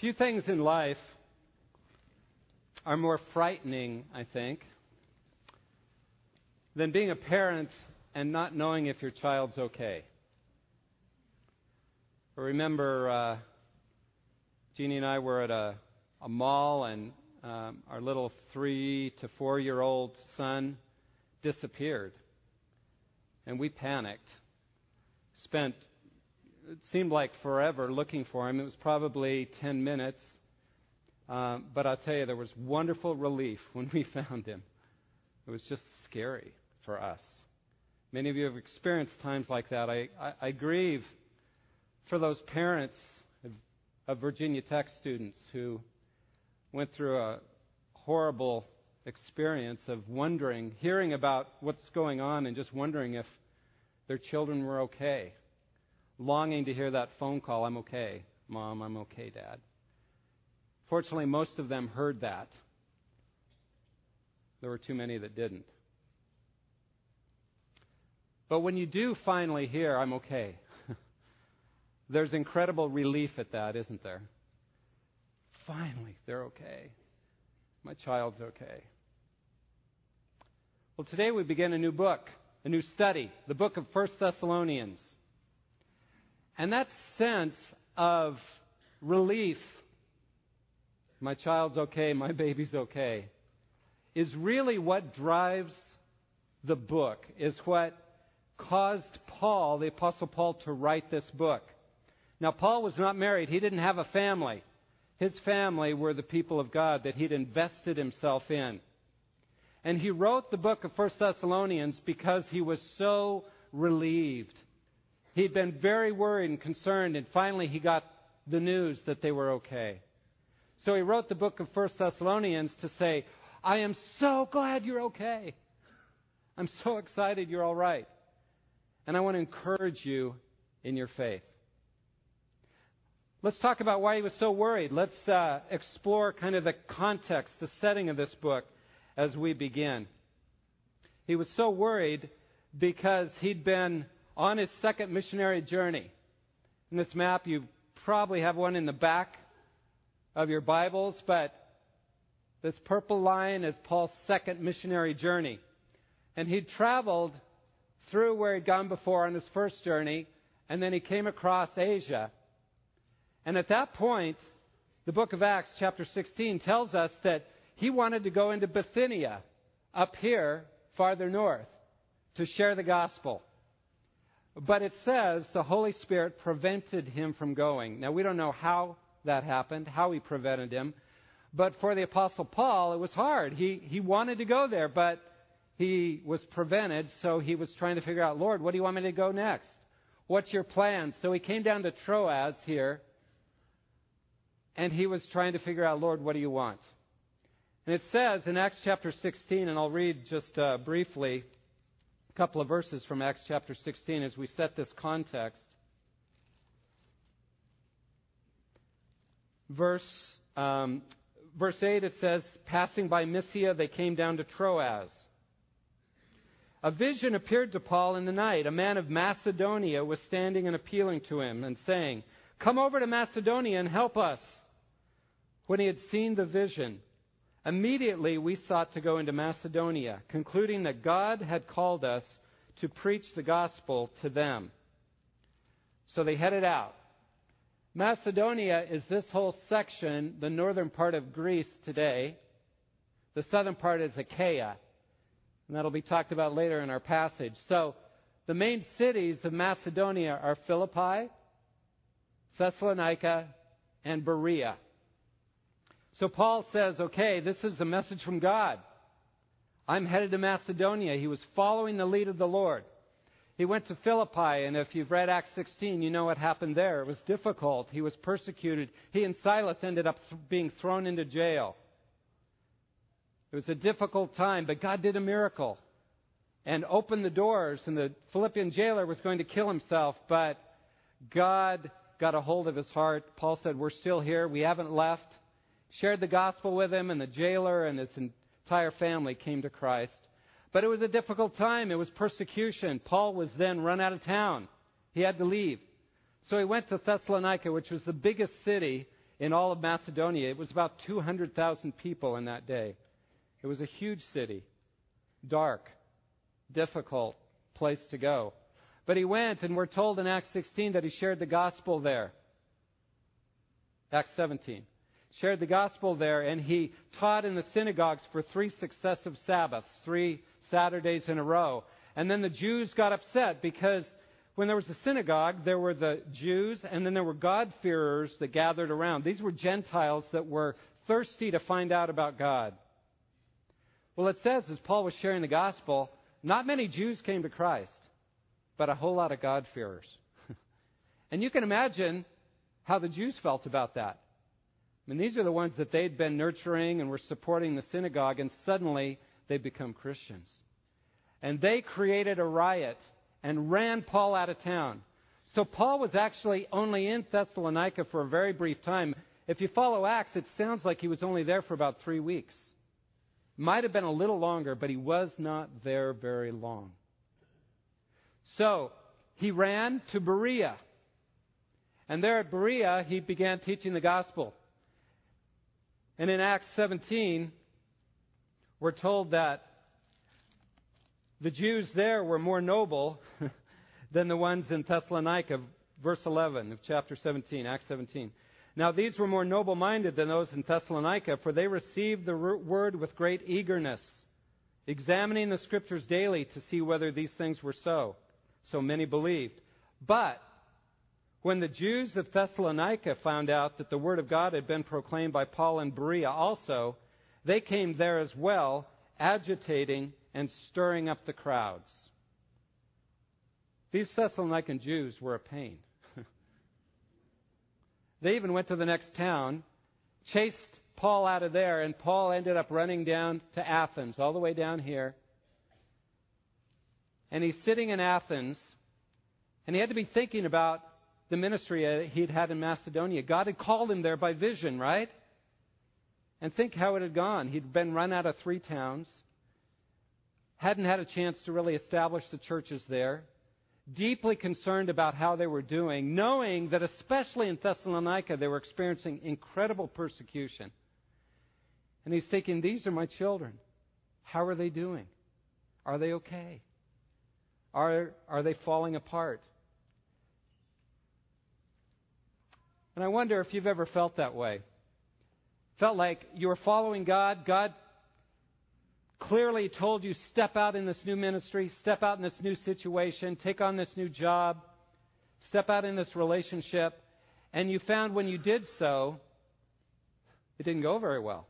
Few things in life are more frightening, I think, than being a parent and not knowing if your child's okay. I remember uh, Jeannie and I were at a, a mall, and um, our little three to four year old son disappeared. And we panicked. Spent, it seemed like forever looking for him. It was probably 10 minutes. Um, but I'll tell you, there was wonderful relief when we found him. It was just scary for us. Many of you have experienced times like that. I, I, I grieve for those parents of, of Virginia Tech students who went through a horrible experience of wondering, hearing about what's going on, and just wondering if their children were okay. Longing to hear that phone call I'm okay, Mom, I'm okay, Dad. Fortunately, most of them heard that. There were too many that didn't. But when you do finally hear, I'm okay, there's incredible relief at that, isn't there? Finally, they're okay. My child's okay. Well, today we begin a new book, a new study, the book of First Thessalonians. And that sense of relief, my child's okay, my baby's okay, is really what drives the book, is what caused Paul, the Apostle Paul, to write this book. Now, Paul was not married, he didn't have a family. His family were the people of God that he'd invested himself in. And he wrote the book of 1 Thessalonians because he was so relieved. He'd been very worried and concerned, and finally he got the news that they were okay. So he wrote the book of 1 Thessalonians to say, I am so glad you're okay. I'm so excited you're all right. And I want to encourage you in your faith. Let's talk about why he was so worried. Let's uh, explore kind of the context, the setting of this book as we begin. He was so worried because he'd been on his second missionary journey. In this map, you probably have one in the back of your Bibles, but this purple line is Paul's second missionary journey. And he'd traveled through where he'd gone before on his first journey, and then he came across Asia. And at that point, the book of Acts, chapter 16, tells us that he wanted to go into Bithynia, up here, farther north, to share the gospel. But it says the Holy Spirit prevented him from going. Now, we don't know how that happened, how he prevented him. But for the Apostle Paul, it was hard. He, he wanted to go there, but he was prevented, so he was trying to figure out, Lord, what do you want me to go next? What's your plan? So he came down to Troas here, and he was trying to figure out, Lord, what do you want? And it says in Acts chapter 16, and I'll read just uh, briefly couple of verses from Acts chapter 16 as we set this context. Verse, um, verse 8, it says, Passing by Mysia, they came down to Troas. A vision appeared to Paul in the night. A man of Macedonia was standing and appealing to him and saying, Come over to Macedonia and help us. When he had seen the vision, immediately we sought to go into Macedonia, concluding that God had called us to preach the gospel to them. So they headed out. Macedonia is this whole section, the northern part of Greece today. The southern part is Achaia. And that'll be talked about later in our passage. So the main cities of Macedonia are Philippi, Thessalonica, and Berea. So Paul says, okay, this is a message from God. I'm headed to Macedonia. He was following the lead of the Lord. He went to Philippi, and if you've read Acts 16, you know what happened there. It was difficult. He was persecuted. He and Silas ended up th- being thrown into jail. It was a difficult time, but God did a miracle and opened the doors, and the Philippian jailer was going to kill himself, but God got a hold of his heart. Paul said, We're still here. We haven't left shared the gospel with him, and the jailer and his entire family came to Christ. But it was a difficult time. It was persecution. Paul was then run out of town. He had to leave. So he went to Thessalonica, which was the biggest city in all of Macedonia. It was about 200,000 people in that day. It was a huge city, dark, difficult place to go. But he went, and we're told in Acts 16 that he shared the gospel there. Acts 17. Shared the gospel there, and he taught in the synagogues for three successive Sabbaths, three Saturdays in a row. And then the Jews got upset because when there was a synagogue, there were the Jews, and then there were God-fearers that gathered around. These were Gentiles that were thirsty to find out about God. Well, it says, as Paul was sharing the gospel, not many Jews came to Christ, but a whole lot of God-fearers. and you can imagine how the Jews felt about that. I mean, these are the ones that they'd been nurturing and were supporting the synagogue, and suddenly they become Christians. And they created a riot and ran Paul out of town. So Paul was actually only in Thessalonica for a very brief time. If you follow Acts, it sounds like he was only there for about three weeks. Might have been a little longer, but he was not there very long. So he ran to Berea. And there at Berea, he began teaching the gospel. And in Acts 17, we're told that the Jews there were more noble than the ones in Thessalonica, verse 11 of chapter 17, Acts 17. Now, these were more noble minded than those in Thessalonica, for they received the word with great eagerness, examining the scriptures daily to see whether these things were so. So many believed. But when the Jews of Thessalonica found out that the word of God had been proclaimed by Paul in Berea also, they came there as well, agitating and stirring up the crowds. These Thessalonican Jews were a pain. they even went to the next town, chased Paul out of there, and Paul ended up running down to Athens, all the way down here. And he's sitting in Athens, and he had to be thinking about the ministry uh, he'd had in Macedonia. God had called him there by vision, right? And think how it had gone. He'd been run out of three towns hadn't had a chance to really establish the churches there, deeply concerned about how they were doing, knowing that especially in Thessalonica they were experiencing incredible persecution. And he's thinking, These are my children. How are they doing? Are they okay? Are, are they falling apart? And I wonder if you've ever felt that way. Felt like you were following God, God clearly told you step out in this new ministry, step out in this new situation, take on this new job, step out in this relationship, and you found when you did so, it didn't go very well.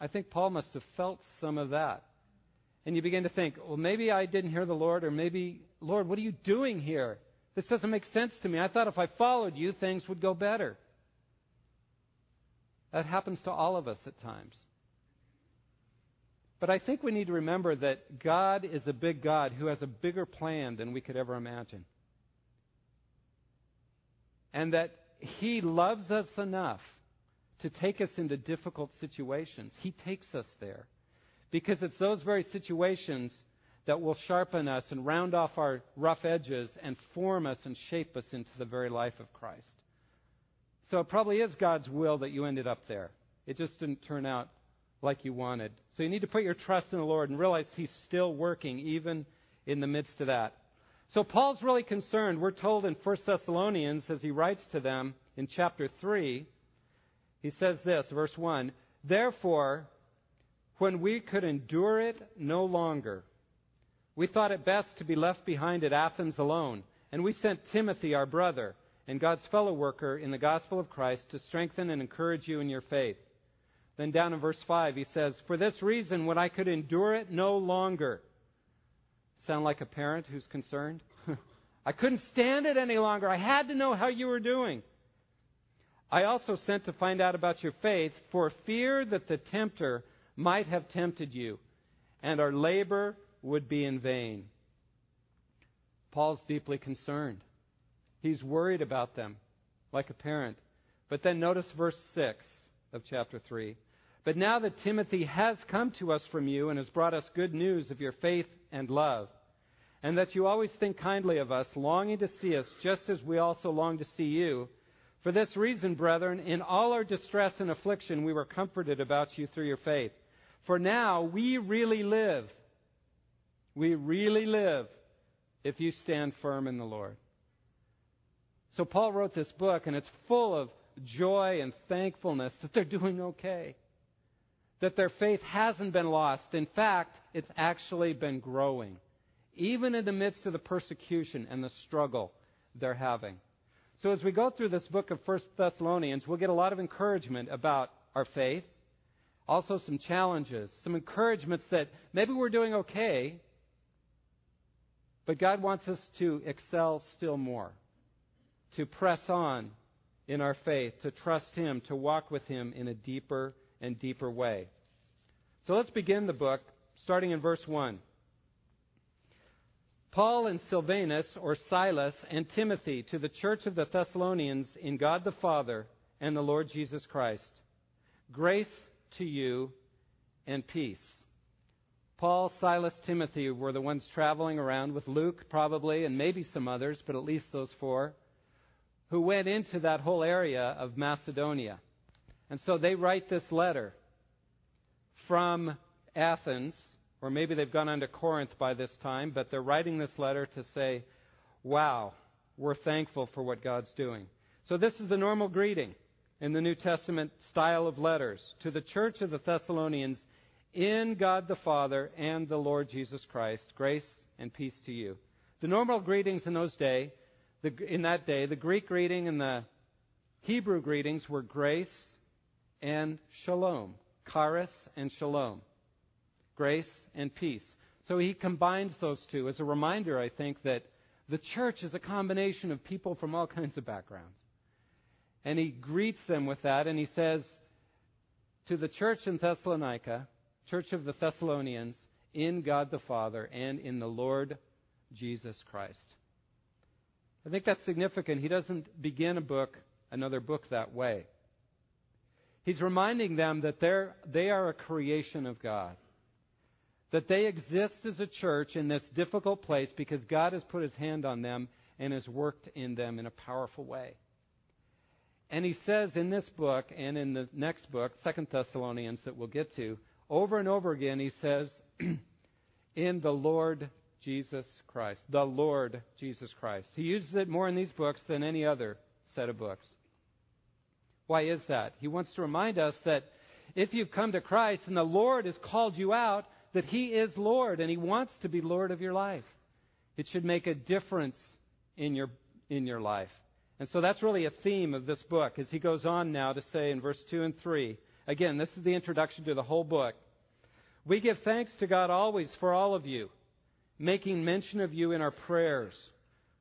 I think Paul must have felt some of that. And you begin to think, well, maybe I didn't hear the Lord, or maybe, Lord, what are you doing here? This doesn't make sense to me. I thought if I followed you, things would go better. That happens to all of us at times. But I think we need to remember that God is a big God who has a bigger plan than we could ever imagine. And that He loves us enough to take us into difficult situations. He takes us there. Because it's those very situations that will sharpen us and round off our rough edges and form us and shape us into the very life of Christ. So it probably is God's will that you ended up there. It just didn't turn out like you wanted. So you need to put your trust in the Lord and realize He's still working even in the midst of that. So Paul's really concerned. We're told in 1 Thessalonians, as he writes to them in chapter 3, he says this, verse 1 Therefore, when we could endure it no longer, we thought it best to be left behind at Athens alone. And we sent Timothy, our brother, and God's fellow worker in the gospel of Christ, to strengthen and encourage you in your faith then down in verse 5, he says, For this reason, when I could endure it no longer. Sound like a parent who's concerned? I couldn't stand it any longer. I had to know how you were doing. I also sent to find out about your faith for fear that the tempter might have tempted you, and our labor would be in vain. Paul's deeply concerned. He's worried about them, like a parent. But then notice verse 6 of chapter 3. But now that Timothy has come to us from you and has brought us good news of your faith and love, and that you always think kindly of us, longing to see us just as we also long to see you, For this reason, brethren, in all our distress and affliction, we were comforted about you through your faith. For now we really live. We really live if you stand firm in the Lord. So Paul wrote this book, and it's full of joy and thankfulness that they're doing okay. That their faith hasn't been lost. In fact, it's actually been growing, even in the midst of the persecution and the struggle they're having. So as we go through this book of First Thessalonians, we'll get a lot of encouragement about our faith, also some challenges, some encouragements that maybe we're doing okay, but God wants us to excel still more, to press on in our faith, to trust Him, to walk with Him in a deeper and deeper way. So let's begin the book, starting in verse 1. Paul and Silvanus, or Silas, and Timothy to the church of the Thessalonians in God the Father and the Lord Jesus Christ. Grace to you and peace. Paul, Silas, Timothy were the ones traveling around with Luke, probably, and maybe some others, but at least those four, who went into that whole area of Macedonia. And so they write this letter from Athens or maybe they've gone on to Corinth by this time, but they're writing this letter to say, wow, we're thankful for what God's doing. So this is the normal greeting in the New Testament style of letters to the church of the Thessalonians in God the Father and the Lord Jesus Christ. Grace and peace to you. The normal greetings in those day, the, in that day, the Greek greeting and the Hebrew greetings were grace and shalom. Charis and shalom. Grace and peace. So he combines those two as a reminder, I think, that the church is a combination of people from all kinds of backgrounds. And he greets them with that, and he says to the church in Thessalonica, church of the Thessalonians, in God the Father and in the Lord Jesus Christ. I think that's significant. He doesn't begin a book, another book, that way. He's reminding them that they're, they are a creation of God that they exist as a church in this difficult place because God has put his hand on them and has worked in them in a powerful way. And he says in this book and in the next book, Second Thessalonians, that we'll get to, over and over again, he says, in the Lord Jesus Christ. The Lord Jesus Christ. He uses it more in these books than any other set of books. Why is that? He wants to remind us that if you've come to Christ and the Lord has called you out, that He is Lord and He wants to be Lord of your life. It should make a difference in your, in your life. And so that's really a theme of this book as he goes on now to say in verse 2 and 3. Again, this is the introduction to the whole book. We give thanks to God always for all of you, making mention of you in our prayers,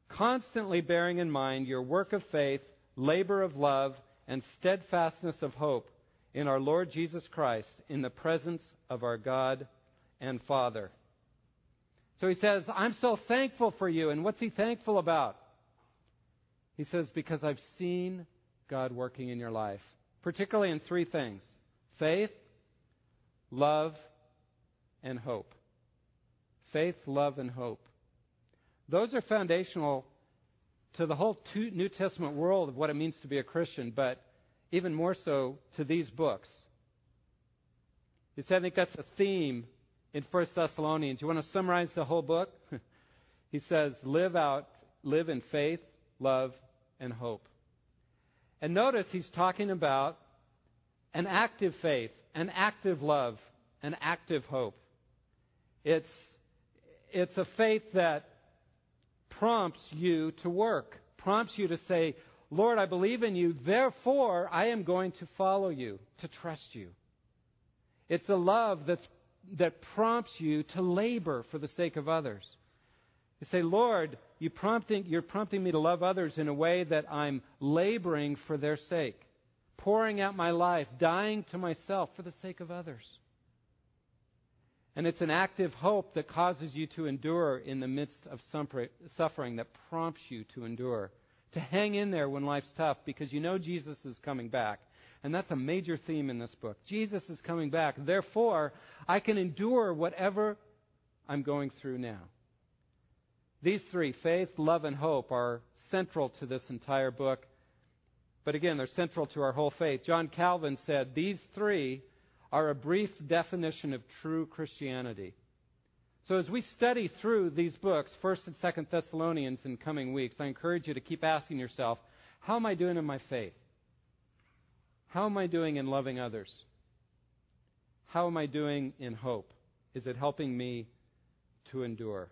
constantly bearing in mind your work of faith, labor of love, and steadfastness of hope in our Lord Jesus Christ in the presence of our God and Father. So he says, I'm so thankful for you. And what's he thankful about? He says, because I've seen God working in your life, particularly in three things faith, love, and hope. Faith, love, and hope. Those are foundational to the whole New Testament world of what it means to be a Christian, but even more so to these books. You see, I think that's a theme in 1 Thessalonians. You want to summarize the whole book? he says, live out, live in faith, love, and hope. And notice he's talking about an active faith, an active love, an active hope. It's, it's a faith that prompts you to work, prompts you to say, Lord, I believe in you, therefore I am going to follow you, to trust you. It's a love that's that prompts you to labor for the sake of others. You say, Lord, you prompting, you're prompting me to love others in a way that I'm laboring for their sake, pouring out my life, dying to myself for the sake of others. And it's an active hope that causes you to endure in the midst of suffering, that prompts you to endure, to hang in there when life's tough because you know Jesus is coming back and that's a major theme in this book. Jesus is coming back. Therefore, I can endure whatever I'm going through now. These three, faith, love, and hope, are central to this entire book. But again, they're central to our whole faith. John Calvin said these three are a brief definition of true Christianity. So as we study through these books, 1st and 2nd Thessalonians in coming weeks, I encourage you to keep asking yourself, how am I doing in my faith? How am I doing in loving others? How am I doing in hope? Is it helping me to endure?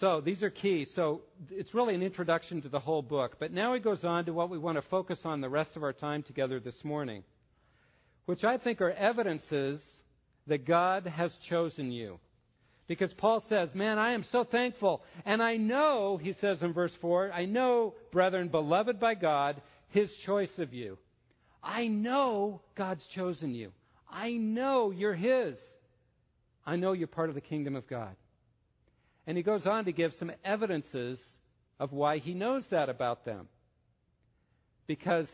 So these are key. So it's really an introduction to the whole book. But now he goes on to what we want to focus on the rest of our time together this morning, which I think are evidences that God has chosen you. Because Paul says, Man, I am so thankful. And I know, he says in verse 4, I know, brethren, beloved by God, his choice of you. I know God's chosen you. I know you're his. I know you're part of the kingdom of God. And he goes on to give some evidences of why he knows that about them. Because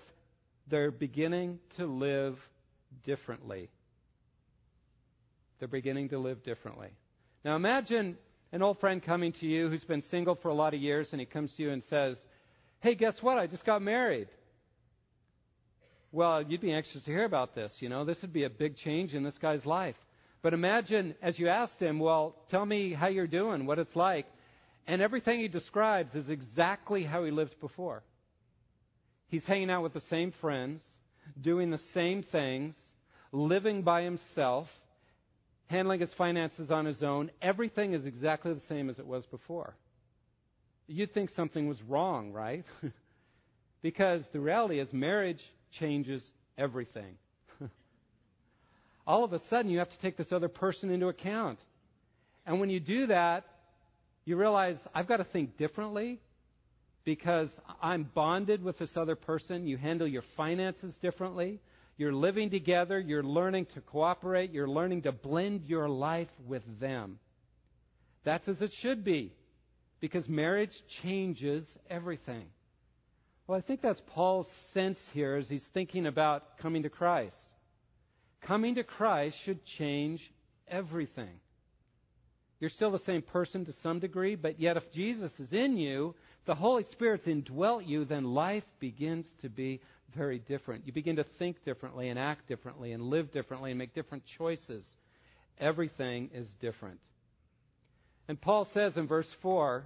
they're beginning to live differently. They're beginning to live differently. Now imagine an old friend coming to you who's been single for a lot of years and he comes to you and says, Hey, guess what? I just got married. Well, you'd be anxious to hear about this. You know, this would be a big change in this guy's life. But imagine as you asked him, Well, tell me how you're doing, what it's like. And everything he describes is exactly how he lived before. He's hanging out with the same friends, doing the same things, living by himself, handling his finances on his own. Everything is exactly the same as it was before. You'd think something was wrong, right? because the reality is marriage changes everything. All of a sudden, you have to take this other person into account. And when you do that, you realize I've got to think differently because I'm bonded with this other person. You handle your finances differently. You're living together. You're learning to cooperate. You're learning to blend your life with them. That's as it should be because marriage changes everything. Well, I think that's Paul's sense here as he's thinking about coming to Christ. Coming to Christ should change everything. You're still the same person to some degree, but yet if Jesus is in you, the Holy Spirit's indwelt you, then life begins to be very different. You begin to think differently and act differently and live differently and make different choices. Everything is different. And Paul says in verse 4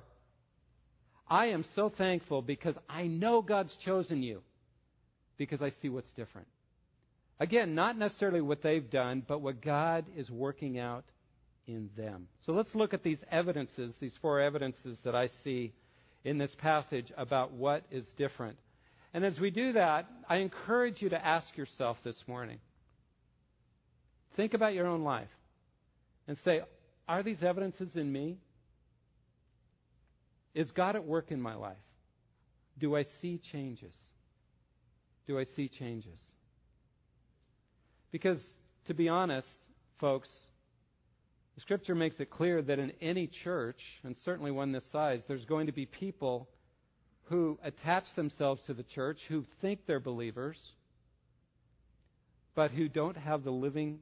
I am so thankful because I know God's chosen you because I see what's different. Again, not necessarily what they've done, but what God is working out in them. So let's look at these evidences, these four evidences that I see in this passage about what is different. And as we do that, I encourage you to ask yourself this morning think about your own life and say, are these evidences in me? Is God at work in my life? Do I see changes? Do I see changes? Because, to be honest, folks, the Scripture makes it clear that in any church, and certainly one this size, there's going to be people who attach themselves to the church, who think they're believers, but who don't have the living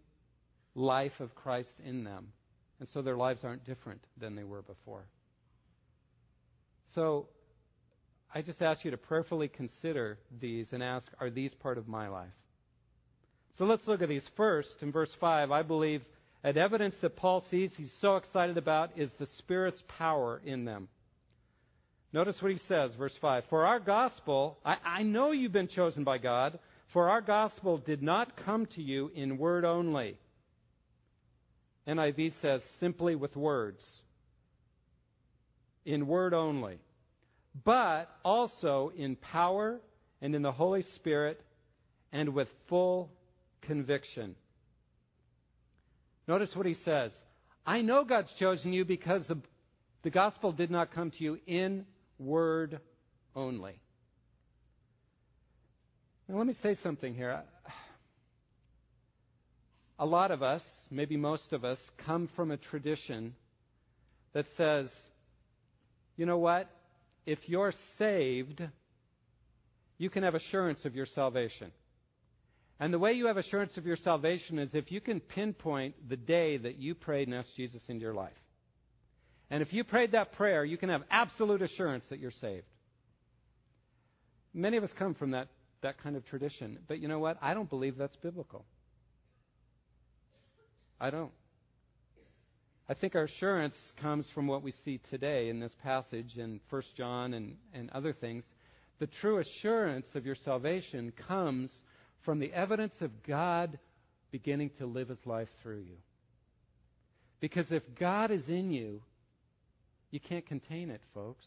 life of Christ in them. And so their lives aren't different than they were before. So I just ask you to prayerfully consider these and ask, are these part of my life? So let's look at these. First, in verse 5, I believe that evidence that Paul sees he's so excited about is the Spirit's power in them. Notice what he says, verse 5. For our gospel, I, I know you've been chosen by God, for our gospel did not come to you in word only. NIV says simply with words. In word only. But also in power and in the Holy Spirit and with full conviction. Notice what he says. I know God's chosen you because the, the gospel did not come to you in word only. Now, let me say something here. A lot of us, maybe most of us, come from a tradition that says, you know what? If you're saved, you can have assurance of your salvation. And the way you have assurance of your salvation is if you can pinpoint the day that you prayed and asked Jesus into your life. And if you prayed that prayer, you can have absolute assurance that you're saved. Many of us come from that, that kind of tradition. But you know what? I don't believe that's biblical. I don't. I think our assurance comes from what we see today in this passage in 1 John and, and other things. The true assurance of your salvation comes from the evidence of God beginning to live his life through you. Because if God is in you, you can't contain it, folks.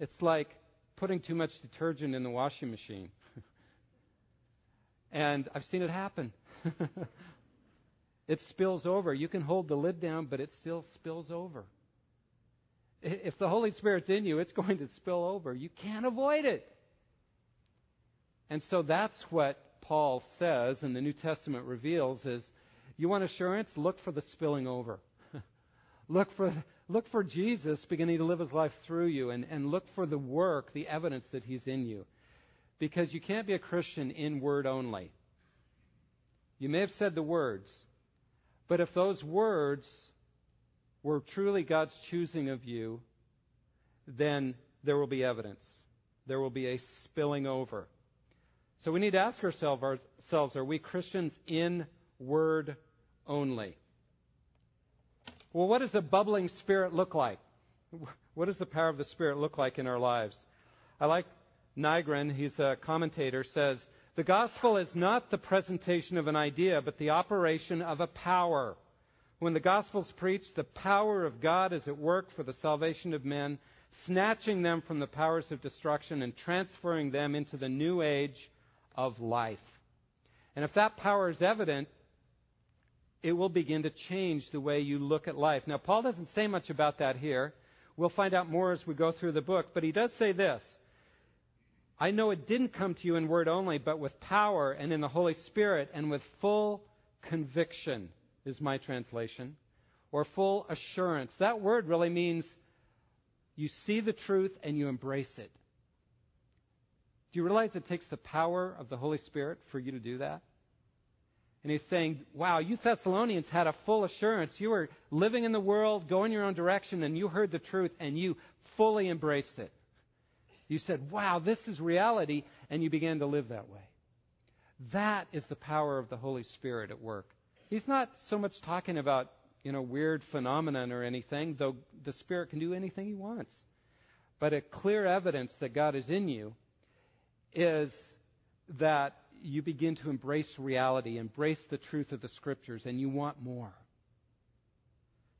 It's like putting too much detergent in the washing machine. and I've seen it happen. it spills over. You can hold the lid down, but it still spills over. If the Holy Spirit's in you, it's going to spill over. You can't avoid it. And so that's what Paul says and the New Testament reveals is you want assurance? Look for the spilling over. look for look for Jesus beginning to live his life through you and, and look for the work, the evidence that he's in you. Because you can't be a Christian in word only. You may have said the words, but if those words were truly God's choosing of you, then there will be evidence. There will be a spilling over. So we need to ask ourselves are we Christians in word only? Well, what does a bubbling spirit look like? What does the power of the Spirit look like in our lives? I like Nygren, he's a commentator, says, The gospel is not the presentation of an idea, but the operation of a power. When the gospel is preached, the power of God is at work for the salvation of men, snatching them from the powers of destruction and transferring them into the new age of life. And if that power is evident, it will begin to change the way you look at life. Now, Paul doesn't say much about that here. We'll find out more as we go through the book, but he does say this I know it didn't come to you in word only, but with power and in the Holy Spirit and with full conviction, is my translation, or full assurance. That word really means you see the truth and you embrace it. Do you realize it takes the power of the Holy Spirit for you to do that? And he's saying, wow, you Thessalonians had a full assurance. You were living in the world, going your own direction, and you heard the truth and you fully embraced it. You said, wow, this is reality, and you began to live that way. That is the power of the Holy Spirit at work. He's not so much talking about, you know, weird phenomenon or anything, though the Spirit can do anything he wants. But a clear evidence that God is in you is that you begin to embrace reality, embrace the truth of the Scriptures, and you want more.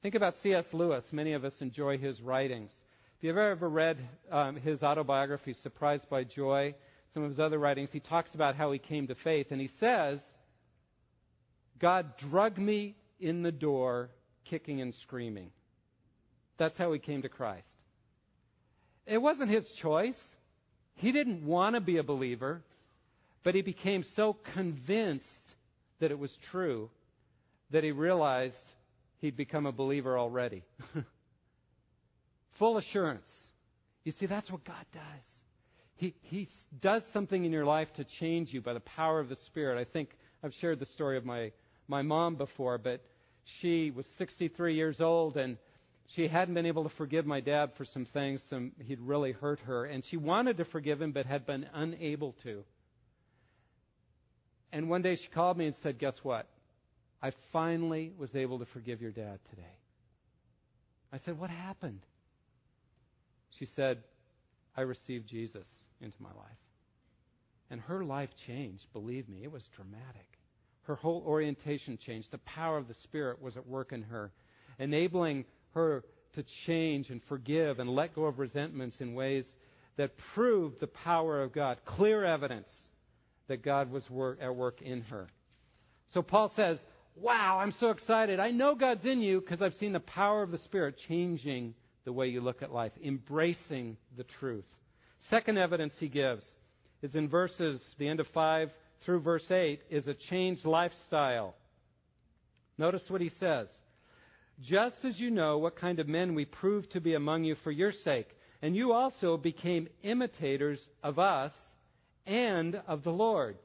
Think about C.S. Lewis. Many of us enjoy his writings. If you've ever read um, his autobiography, Surprised by Joy, some of his other writings, he talks about how he came to faith. And he says, God drug me in the door, kicking and screaming. That's how he came to Christ. It wasn't his choice. He didn't want to be a believer, but he became so convinced that it was true that he realized he'd become a believer already. Full assurance. You see, that's what God does. He, he does something in your life to change you by the power of the Spirit. I think I've shared the story of my, my mom before, but she was 63 years old and she hadn't been able to forgive my dad for some things some he'd really hurt her and she wanted to forgive him but had been unable to. And one day she called me and said guess what? I finally was able to forgive your dad today. I said what happened? She said i received jesus into my life. And her life changed believe me it was dramatic. Her whole orientation changed. The power of the spirit was at work in her enabling her to change and forgive and let go of resentments in ways that prove the power of God. Clear evidence that God was work, at work in her. So Paul says, Wow, I'm so excited. I know God's in you because I've seen the power of the Spirit changing the way you look at life, embracing the truth. Second evidence he gives is in verses, the end of 5 through verse 8, is a changed lifestyle. Notice what he says just as you know what kind of men we proved to be among you for your sake. And you also became imitators of us and of the Lord.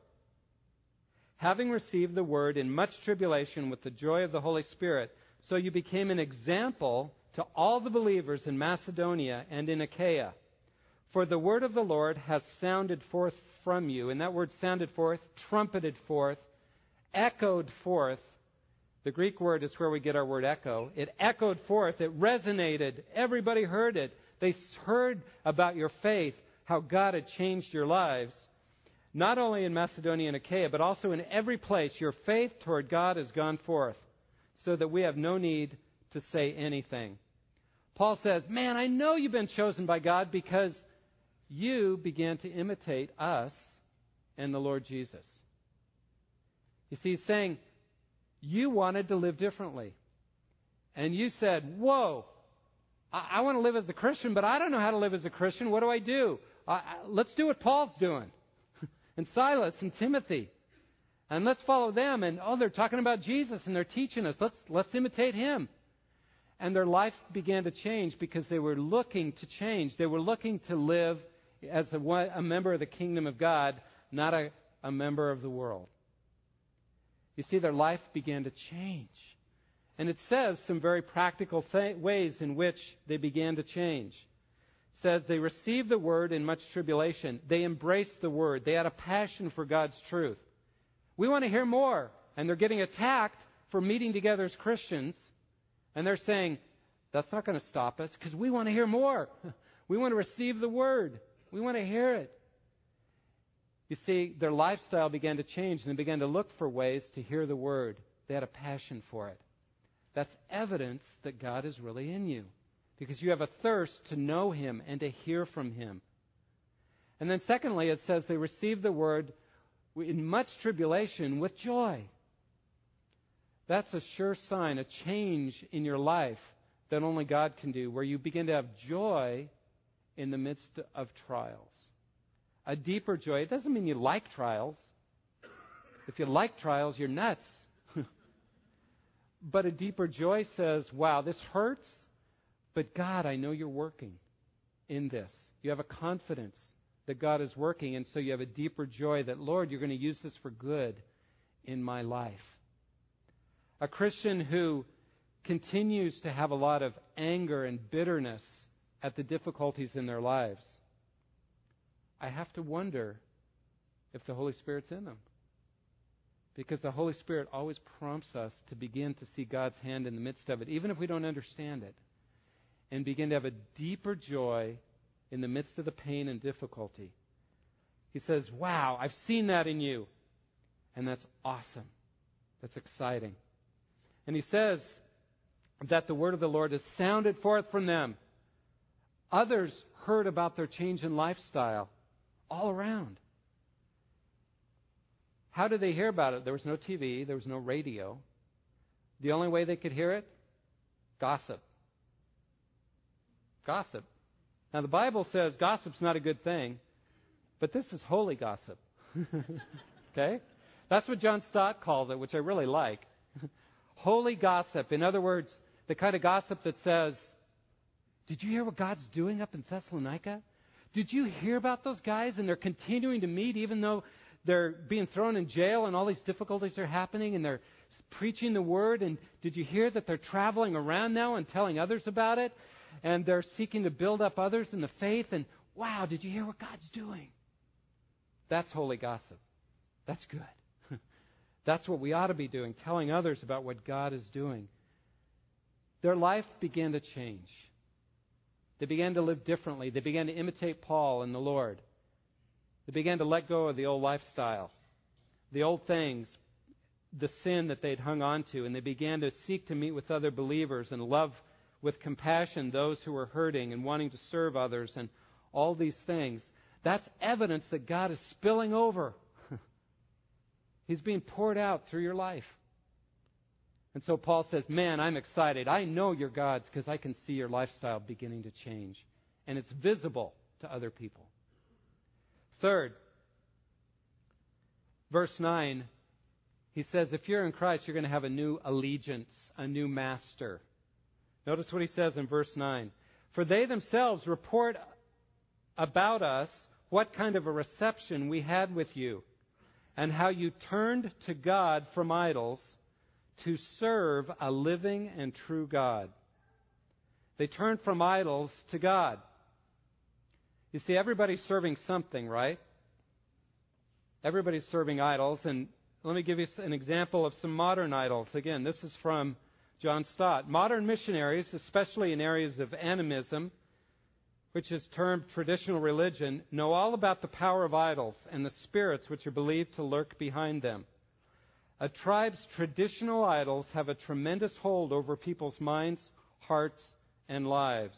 Having received the word in much tribulation with the joy of the Holy Spirit, so you became an example to all the believers in Macedonia and in Achaia. For the word of the Lord has sounded forth from you. And that word sounded forth, trumpeted forth, echoed forth. The Greek word is where we get our word echo. It echoed forth, it resonated. Everybody heard it. They heard about your faith, how God had changed your lives. Not only in Macedonia and Achaia, but also in every place, your faith toward God has gone forth, so that we have no need to say anything. Paul says, Man, I know you've been chosen by God because you began to imitate us and the Lord Jesus. You see, he's saying, You wanted to live differently. And you said, Whoa, I, I want to live as a Christian, but I don't know how to live as a Christian. What do I do? Let's do what Paul's doing. and Silas and Timothy. And let's follow them. And oh, they're talking about Jesus and they're teaching us. Let's, let's imitate him. And their life began to change because they were looking to change. They were looking to live as a, a member of the kingdom of God, not a, a member of the world. You see, their life began to change. And it says some very practical th- ways in which they began to change. It says they received the word in much tribulation. They embraced the word. They had a passion for God's truth. We want to hear more. And they're getting attacked for meeting together as Christians. And they're saying, that's not going to stop us because we want to hear more. We want to receive the word. We want to hear it. You see, their lifestyle began to change and they began to look for ways to hear the word. They had a passion for it. That's evidence that God is really in you because you have a thirst to know Him and to hear from Him. And then, secondly, it says they received the word in much tribulation with joy. That's a sure sign, a change in your life that only God can do, where you begin to have joy in the midst of trials. A deeper joy. It doesn't mean you like trials. If you like trials, you're nuts. but a deeper joy says, wow, this hurts, but God, I know you're working in this. You have a confidence that God is working, and so you have a deeper joy that, Lord, you're going to use this for good in my life. A Christian who continues to have a lot of anger and bitterness at the difficulties in their lives, I have to wonder if the Holy Spirit's in them. Because the Holy Spirit always prompts us to begin to see God's hand in the midst of it, even if we don't understand it, and begin to have a deeper joy in the midst of the pain and difficulty. He says, Wow, I've seen that in you. And that's awesome. That's exciting. And he says that the word of the Lord has sounded forth from them. Others heard about their change in lifestyle all around. How did they hear about it? There was no TV, there was no radio. The only way they could hear it? Gossip. Gossip. Now, the Bible says gossip's not a good thing, but this is holy gossip. okay? That's what John Stott calls it, which I really like. holy gossip. In other words, the kind of gossip that says, did you hear what God's doing up in Thessalonica? Did you hear about those guys and they're continuing to meet even though they're being thrown in jail and all these difficulties are happening and they're preaching the word? And did you hear that they're traveling around now and telling others about it? And they're seeking to build up others in the faith. And wow, did you hear what God's doing? That's holy gossip. That's good. That's what we ought to be doing, telling others about what God is doing. Their life began to change. They began to live differently. They began to imitate Paul and the Lord. They began to let go of the old lifestyle, the old things, the sin that they'd hung on to, and they began to seek to meet with other believers and love with compassion those who were hurting and wanting to serve others and all these things. That's evidence that God is spilling over. He's being poured out through your life. And so Paul says, Man, I'm excited. I know you're God's because I can see your lifestyle beginning to change. And it's visible to other people. Third, verse 9, he says, If you're in Christ, you're going to have a new allegiance, a new master. Notice what he says in verse 9. For they themselves report about us what kind of a reception we had with you, and how you turned to God from idols to serve a living and true God. They turned from idols to God. You see, everybody's serving something, right? Everybody's serving idols, and let me give you an example of some modern idols. Again, this is from John Stott. Modern missionaries, especially in areas of animism, which is termed traditional religion, know all about the power of idols and the spirits which are believed to lurk behind them. A tribe's traditional idols have a tremendous hold over people's minds, hearts, and lives.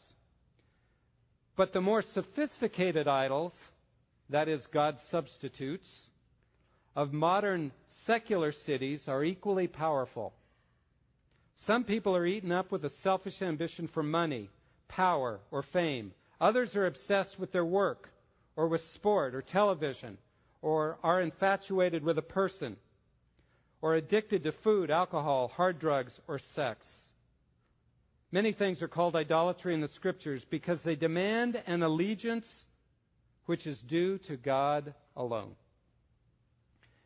But the more sophisticated idols, that is, God's substitutes, of modern secular cities are equally powerful. Some people are eaten up with a selfish ambition for money, power, or fame. Others are obsessed with their work, or with sport, or television, or are infatuated with a person, or addicted to food, alcohol, hard drugs, or sex. Many things are called idolatry in the Scriptures because they demand an allegiance which is due to God alone.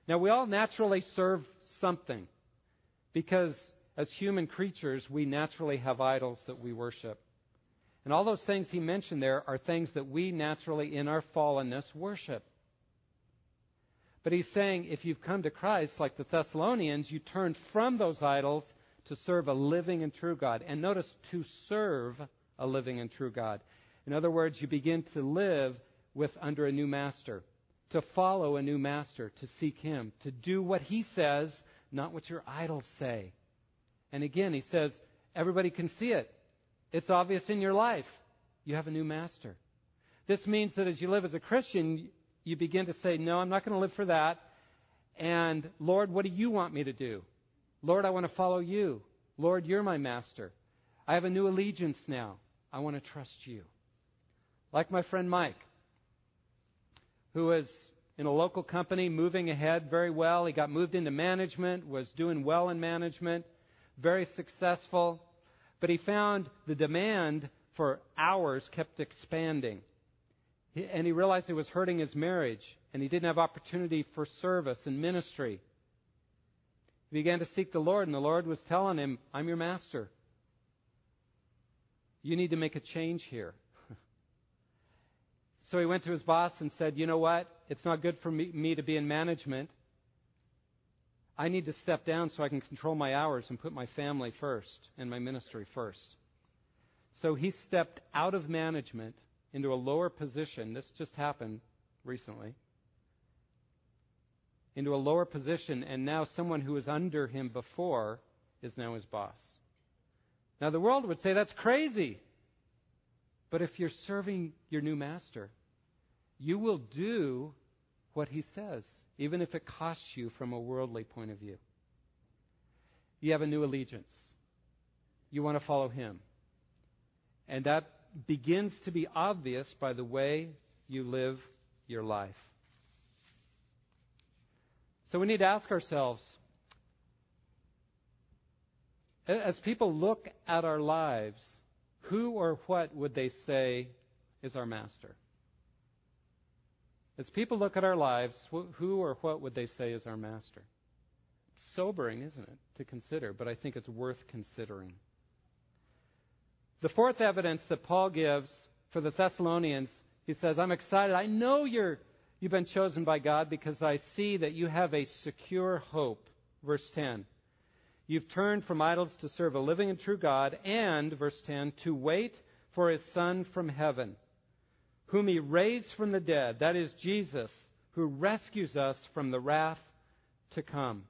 Now, we all naturally serve something because as human creatures, we naturally have idols that we worship. And all those things he mentioned there are things that we naturally, in our fallenness, worship. But he's saying if you've come to Christ, like the Thessalonians, you turn from those idols to serve a living and true God. And notice, to serve a living and true God. In other words, you begin to live with under a new master to follow a new master, to seek him, to do what he says, not what your idols say. And again, he says, everybody can see it. It's obvious in your life. You have a new master. This means that as you live as a Christian, you begin to say, No, I'm not going to live for that. And Lord, what do you want me to do? Lord, I want to follow you. Lord, you're my master. I have a new allegiance now. I want to trust you. Like my friend Mike who was in a local company moving ahead very well. He got moved into management, was doing well in management, very successful. But he found the demand for hours kept expanding. And he realized it was hurting his marriage, and he didn't have opportunity for service and ministry. He began to seek the Lord, and the Lord was telling him, I'm your master. You need to make a change here. So he went to his boss and said, You know what? It's not good for me, me, to be in management. I need to step down so I can control my hours and put my family first and my ministry first. So he stepped out of management into a lower position. This just happened recently. Into a lower position, and now someone who was under him before is now his boss. Now, the world would say that's crazy. But if you're serving your new master, you will do what he says, even if it costs you from a worldly point of view. You have a new allegiance. You want to follow him. And that begins to be obvious by the way you live your life. So we need to ask ourselves as people look at our lives, who or what would they say is our master? As people look at our lives, who or what would they say is our master? sobering, isn't it, to consider, but I think it's worth considering. The fourth evidence that Paul gives for the Thessalonians, he says, I'm excited. I know you're, you've been chosen by God because I see that you have a secure hope. Verse 10. You've turned from idols to serve a living and true God, and, verse 10, to wait for his Son from heaven whom he raised from the dead, that is Jesus, who rescues us from the wrath to come.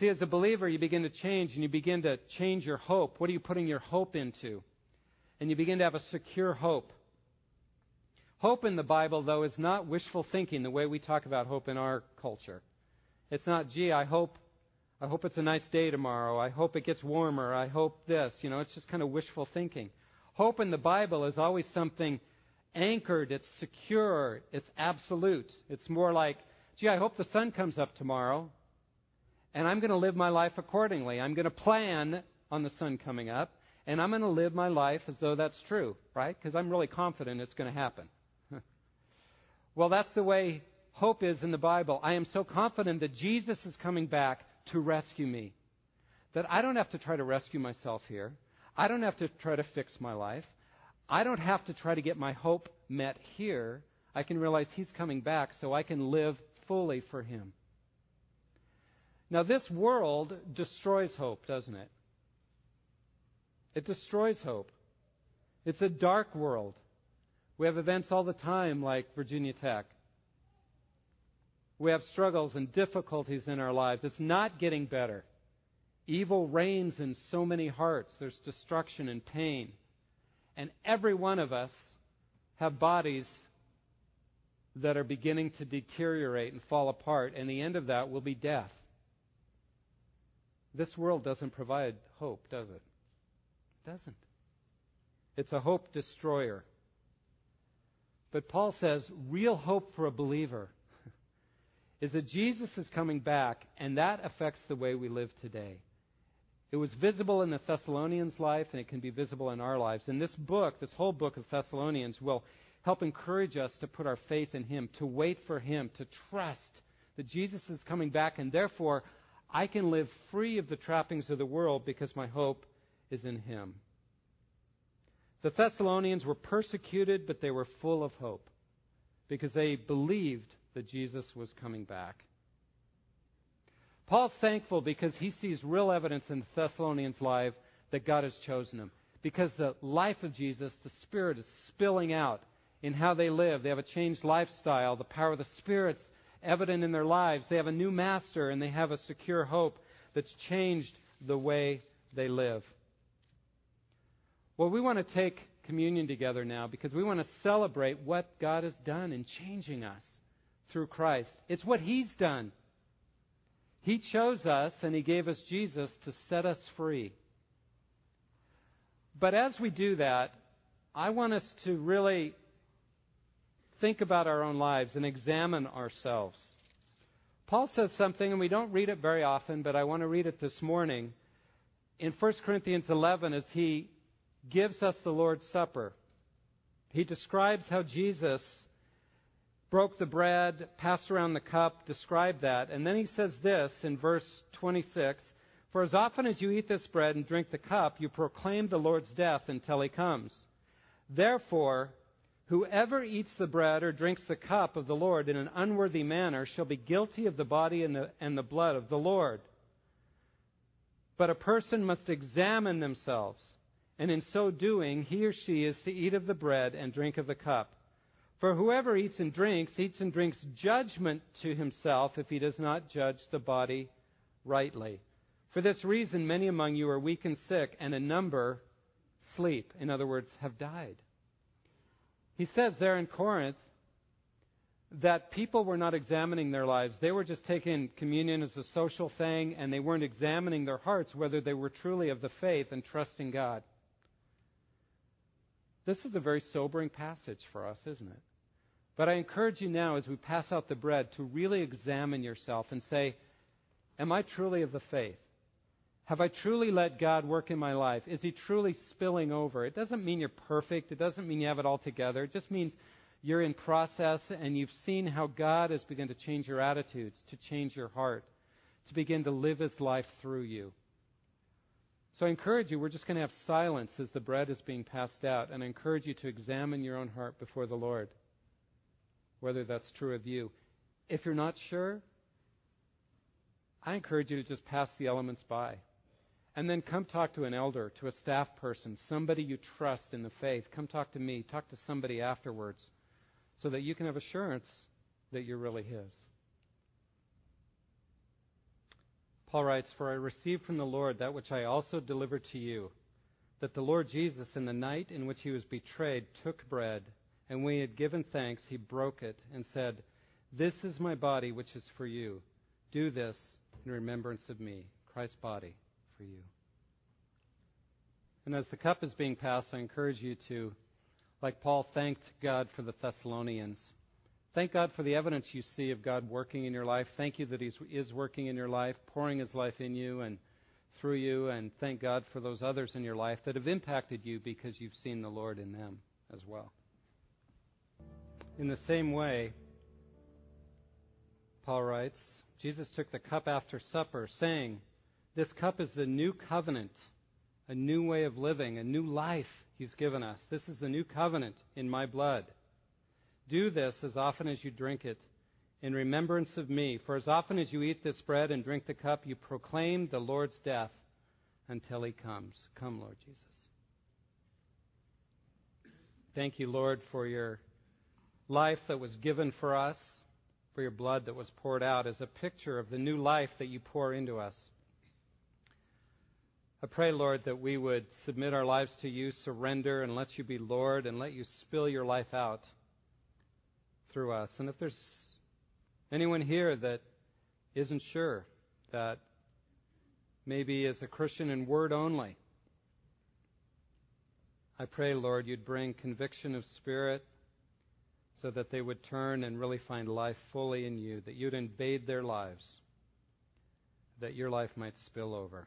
See, as a believer, you begin to change and you begin to change your hope. What are you putting your hope into? And you begin to have a secure hope. Hope in the Bible, though, is not wishful thinking the way we talk about hope in our culture. It's not, gee, I hope, I hope it's a nice day tomorrow. I hope it gets warmer. I hope this. You know, it's just kind of wishful thinking. Hope in the Bible is always something anchored, it's secure, it's absolute. It's more like, gee, I hope the sun comes up tomorrow, and I'm going to live my life accordingly. I'm going to plan on the sun coming up, and I'm going to live my life as though that's true, right? Because I'm really confident it's going to happen. well, that's the way hope is in the Bible. I am so confident that Jesus is coming back to rescue me that I don't have to try to rescue myself here. I don't have to try to fix my life. I don't have to try to get my hope met here. I can realize He's coming back so I can live fully for Him. Now, this world destroys hope, doesn't it? It destroys hope. It's a dark world. We have events all the time like Virginia Tech. We have struggles and difficulties in our lives. It's not getting better. Evil reigns in so many hearts. There's destruction and pain. And every one of us have bodies that are beginning to deteriorate and fall apart, and the end of that will be death. This world doesn't provide hope, does it? It doesn't. It's a hope destroyer. But Paul says real hope for a believer is that Jesus is coming back, and that affects the way we live today. It was visible in the Thessalonians' life, and it can be visible in our lives. And this book, this whole book of Thessalonians, will help encourage us to put our faith in Him, to wait for Him, to trust that Jesus is coming back, and therefore I can live free of the trappings of the world because my hope is in Him. The Thessalonians were persecuted, but they were full of hope because they believed that Jesus was coming back. Paul's thankful because he sees real evidence in the Thessalonians' life that God has chosen them. Because the life of Jesus, the Spirit is spilling out in how they live. They have a changed lifestyle. The power of the Spirit's evident in their lives. They have a new master and they have a secure hope that's changed the way they live. Well, we want to take communion together now because we want to celebrate what God has done in changing us through Christ. It's what He's done. He chose us and He gave us Jesus to set us free. But as we do that, I want us to really think about our own lives and examine ourselves. Paul says something, and we don't read it very often, but I want to read it this morning. In 1 Corinthians 11, as he gives us the Lord's Supper, he describes how Jesus broke the bread, passed around the cup, described that. And then he says this in verse 26 For as often as you eat this bread and drink the cup, you proclaim the Lord's death until he comes. Therefore, whoever eats the bread or drinks the cup of the Lord in an unworthy manner shall be guilty of the body and the, and the blood of the Lord. But a person must examine themselves, and in so doing, he or she is to eat of the bread and drink of the cup. For whoever eats and drinks, eats and drinks judgment to himself if he does not judge the body rightly. For this reason, many among you are weak and sick, and a number sleep. In other words, have died. He says there in Corinth that people were not examining their lives. They were just taking communion as a social thing, and they weren't examining their hearts whether they were truly of the faith and trusting God. This is a very sobering passage for us, isn't it? But I encourage you now, as we pass out the bread, to really examine yourself and say, Am I truly of the faith? Have I truly let God work in my life? Is He truly spilling over? It doesn't mean you're perfect. It doesn't mean you have it all together. It just means you're in process and you've seen how God has begun to change your attitudes, to change your heart, to begin to live His life through you. So I encourage you, we're just going to have silence as the bread is being passed out, and I encourage you to examine your own heart before the Lord whether that's true of you. If you're not sure, I encourage you to just pass the elements by. And then come talk to an elder, to a staff person, somebody you trust in the faith. Come talk to me. Talk to somebody afterwards so that you can have assurance that you're really His. Paul writes, For I received from the Lord that which I also delivered to you, that the Lord Jesus, in the night in which he was betrayed, took bread. And when he had given thanks, he broke it and said, This is my body, which is for you. Do this in remembrance of me, Christ's body for you. And as the cup is being passed, I encourage you to, like Paul thanked God for the Thessalonians, thank God for the evidence you see of God working in your life. Thank you that He is working in your life, pouring His life in you and through you. And thank God for those others in your life that have impacted you because you've seen the Lord in them as well. In the same way, Paul writes, Jesus took the cup after supper, saying, This cup is the new covenant, a new way of living, a new life He's given us. This is the new covenant in my blood. Do this as often as you drink it in remembrance of me. For as often as you eat this bread and drink the cup, you proclaim the Lord's death until he comes. Come, Lord Jesus. Thank you, Lord, for your life that was given for us, for your blood that was poured out as a picture of the new life that you pour into us. I pray, Lord, that we would submit our lives to you, surrender, and let you be Lord, and let you spill your life out through us. And if there's anyone here that isn't sure, that maybe is a Christian in word only, I pray, Lord, you'd bring conviction of spirit so that they would turn and really find life fully in you, that you'd invade their lives, that your life might spill over.